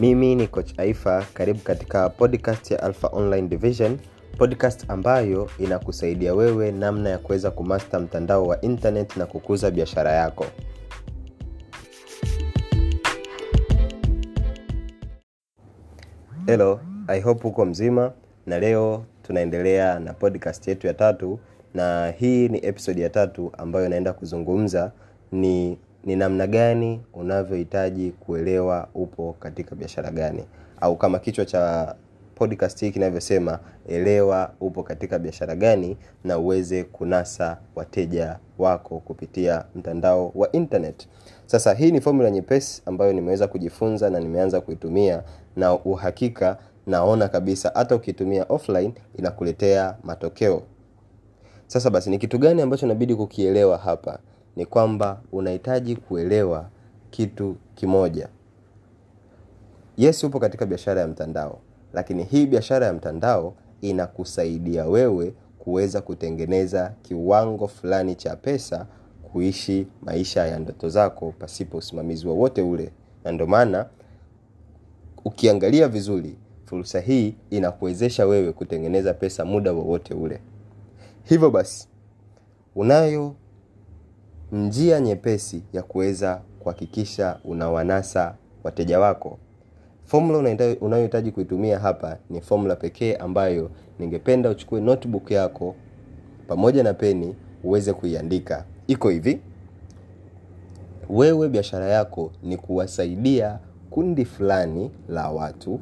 mimi ni coach aifa karibu katika podcast ya alpha online division podcast ambayo inakusaidia wewe namna ya kuweza kumasta mtandao wa internet na kukuza biashara yako. Helo i hope uko mzima na leo tunaendelea na podcast yetu ya tatu na hii ni episode ya tatu ambayo inaenda kuzungumza ni ni namna gani unavyohitaji kuelewa upo katika biashara gani. Au kama kichwa cha podcast hii kinavyosema elewa upo katika biashara gani na uweze kunasa wateja wako kupitia mtandao wa internet. Sasa hii ni formula nyepesi ambayo nimeweza kujifunza na nimeanza kuitumia na uhakika naona kabisa hata ukitumia offline inakuletea matokeo. Sasa basi ni kitu gani ambacho inabidi kukielewa hapa ni kwamba unahitaji kuelewa kitu kimoja. Yes upo katika biashara ya mtandao lakini hii biashara ya mtandao inakusaidia wewe kuweza kutengeneza kiwango fulani cha pesa kuishi maisha ya ndoto zako pasipo usimamizi wowote ule. Na ndio maana ukiangalia vizuri fursa hii inakuwezesha wewe kutengeneza pesa muda wowote ule. Hivyo basi unayo njia nyepesi ya kuweza kuhakikisha unawanasa wateja wako. Formula unayohitaji kuitumia hapa ni formula pekee ambayo ningependa uchukue notebook yako pamoja na peni uweze kuiandika. Iko hivi. Wewe biashara yako ni kuwasaidia kundi fulani la watu.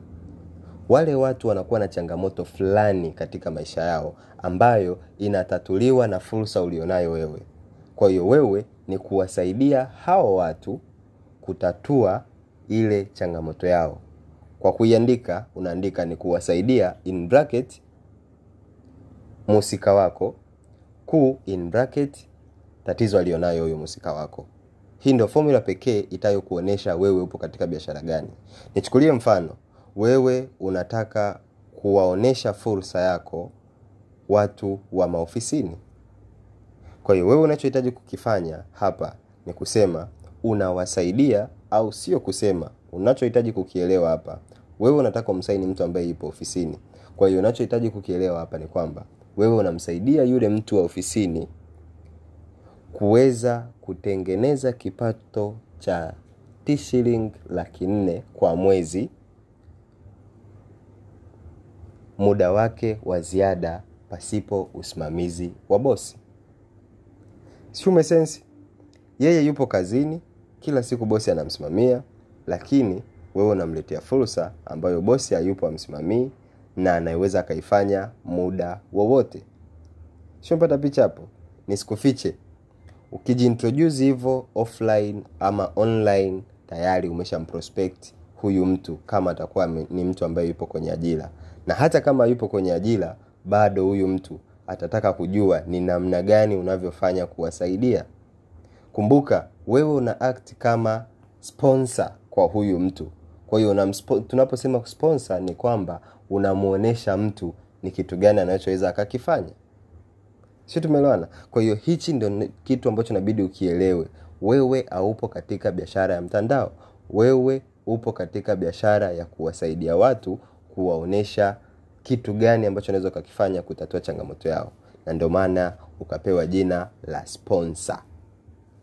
Wale watu wanakuwa na changamoto fulani katika maisha yao ambayo inatatuliwa na fursa ulionayo wewe kwa hiyo wewe ni kuwasaidia hao watu kutatua ile changamoto yao. Kwa kuiandika unaandika ni kuwasaidia in bracket musika wako kuu in bracket tatizo alionayo huyo musika wako. Hii ndio formula pekee itayokuonyesha wewe upo katika biashara gani. Nichukulie mfano wewe unataka kuwaonesha fursa yako watu wa maofisini kwa hiyo wewe unachohitaji kukifanya hapa ni kusema unawasaidia au sio kusema. Unachohitaji kukielewa hapa wewe unataka umsaini mtu ambaye ipo ofisini. Kwa hiyo unachohitaji kukielewa hapa ni kwamba wewe unamsaidia yule mtu wa ofisini kuweza kutengeneza kipato cha tishiling laki nne kwa mwezi muda wake wa ziada pasipo usimamizi wa bosi si umesensi yeye yupo kazini kila siku bosi anamsimamia lakini wewe unamletea fursa ambayo bosi hayupo amsimamii na anayeweza akaifanya muda wowote. Siompata picha hapo? Nisikufiche. Ukijiintroduce hivyo offline ama online tayari umeshamprospect huyu mtu kama atakuwa ni mtu ambaye yupo kwenye ajira. Na hata kama yupo kwenye ajira bado huyu mtu atataka kujua ni namna gani unavyofanya kuwasaidia. Kumbuka wewe una act kama sponsor kwa huyu mtu. Kwa hiyo tunaposema sponsor ni kwamba unamwonyesha mtu ni kitu gani anachoweza akakifanya. Si tumeelewana? Kwa hiyo hichi ndio kitu ambacho inabidi ukielewe. Wewe haupo katika biashara ya mtandao. Wewe upo katika biashara ya kuwasaidia watu kuwaonyesha kitu gani ambacho unaweza ukakifanya kutatua changamoto yao. Na ndio maana ukapewa jina la sponsor.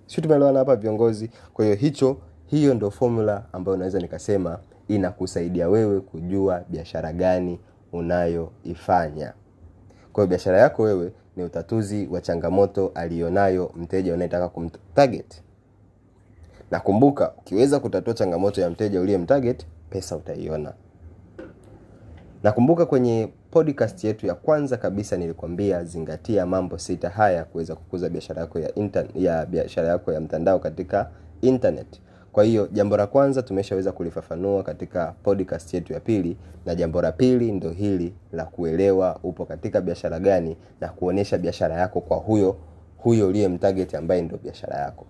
Sio tumeelewana hapa viongozi? Kwa hiyo hicho hiyo ndio formula ambayo unaweza nikasema inakusaidia wewe kujua biashara gani unayoifanya. Kwa hiyo biashara yako wewe ni utatuzi wa changamoto aliyonayo mteja unayetaka kumtarget na ukiweza kutatua changamoto ya mteja uliyemtarget pesa utaiona nakumbuka kwenye podcast yetu ya kwanza kabisa nilikwambia zingatia mambo sita haya kuweza kukuza biashara yako ya, ya biashara yako ya mtandao katika internet. Kwa hiyo jambo la kwanza tumeshaweza kulifafanua katika podcast yetu ya pili na jambo la pili ndo hili la kuelewa upo katika biashara gani na kuonyesha biashara yako kwa huyo huyo uliye mtarget ambaye ndo biashara yako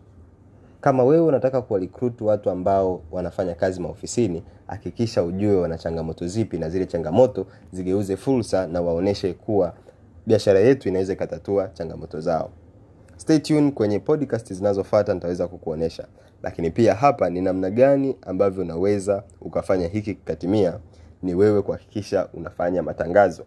kama wewe unataka kuwarecruit watu ambao wanafanya kazi maofisini hakikisha ujue wana changamoto zipi na zile changamoto zigeuze fursa na waoneshe kuwa biashara yetu inaweza ikatatua changamoto zao. Stay tuned kwenye podcast zinazofuata nitaweza kukuonesha. Lakini pia hapa ni namna gani ambavyo unaweza ukafanya hiki kikatimia ni wewe kuhakikisha unafanya matangazo.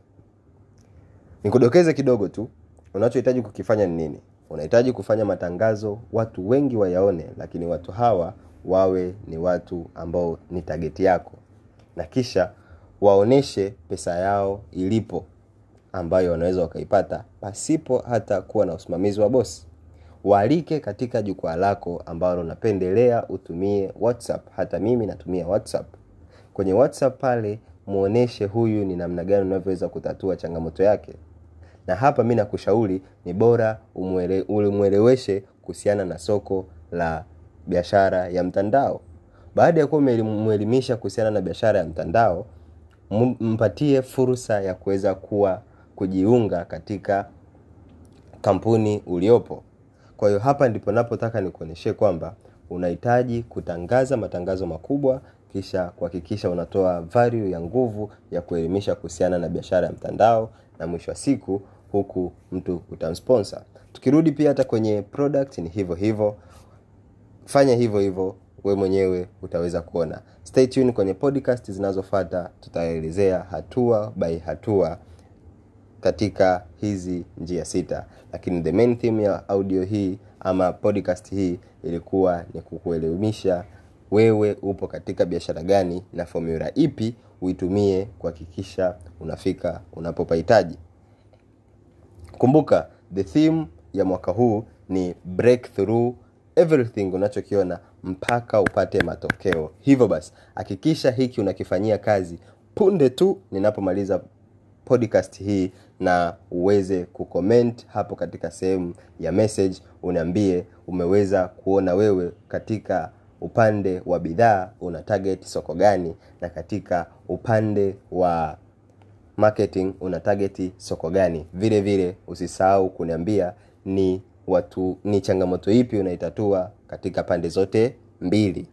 Nikudokeze kidogo tu unachohitaji kukifanya ni nini unahitaji kufanya matangazo watu wengi wayaone lakini watu hawa wawe ni watu ambao ni tageti yako. Na kisha waoneshe pesa yao ilipo ambayo wanaweza wakaipata pasipo hata kuwa na usimamizi wa bosi waalike katika jukwaa lako ambalo unapendelea utumie whatsapp. Hata mimi natumia whatsapp. Kwenye whatsapp pale muoneshe huyu ni namna gani unavyoweza kutatua changamoto yake na hapa mi nakushauri ni bora umwele, ulimweleweshe kuhusiana na soko la biashara ya mtandao. Baada ya kuwa umemwelimisha kuhusiana na biashara ya mtandao mpatie fursa ya kuweza kuwa kujiunga katika kampuni uliopo. Kwa hiyo hapa ndipo napotaka nikuonyeshe kwamba unahitaji kutangaza matangazo makubwa kisha kuhakikisha unatoa value ya nguvu ya kuelimisha kuhusiana na biashara ya mtandao na mwisho wa siku huku mtu utamsponsor. Tukirudi pia hata kwenye product ni hivyo hivyo. Fanya hivyo hivyo we mwenyewe utaweza kuona. Stay tuned kwenye podcast zinazofata tutaelezea hatua by hatua katika hizi njia sita. Lakini the main theme ya audio hii ama podcast hii ilikuwa ni kukuelimisha wewe upo katika biashara gani na fomula ipi uitumie kuhakikisha unafika unapopahitaji kumbuka the theme ya mwaka huu ni breakthrough everything unachokiona mpaka upate matokeo. Hivyo basi hakikisha hiki unakifanyia kazi punde tu ninapomaliza podcast hii na uweze kucomment hapo katika sehemu ya message uniambie umeweza kuona wewe katika upande wa bidhaa una target soko gani na katika upande wa marketing una target soko gani. Vile vile usisahau kuniambia ni watu ni changamoto ipi unaitatua katika pande zote mbili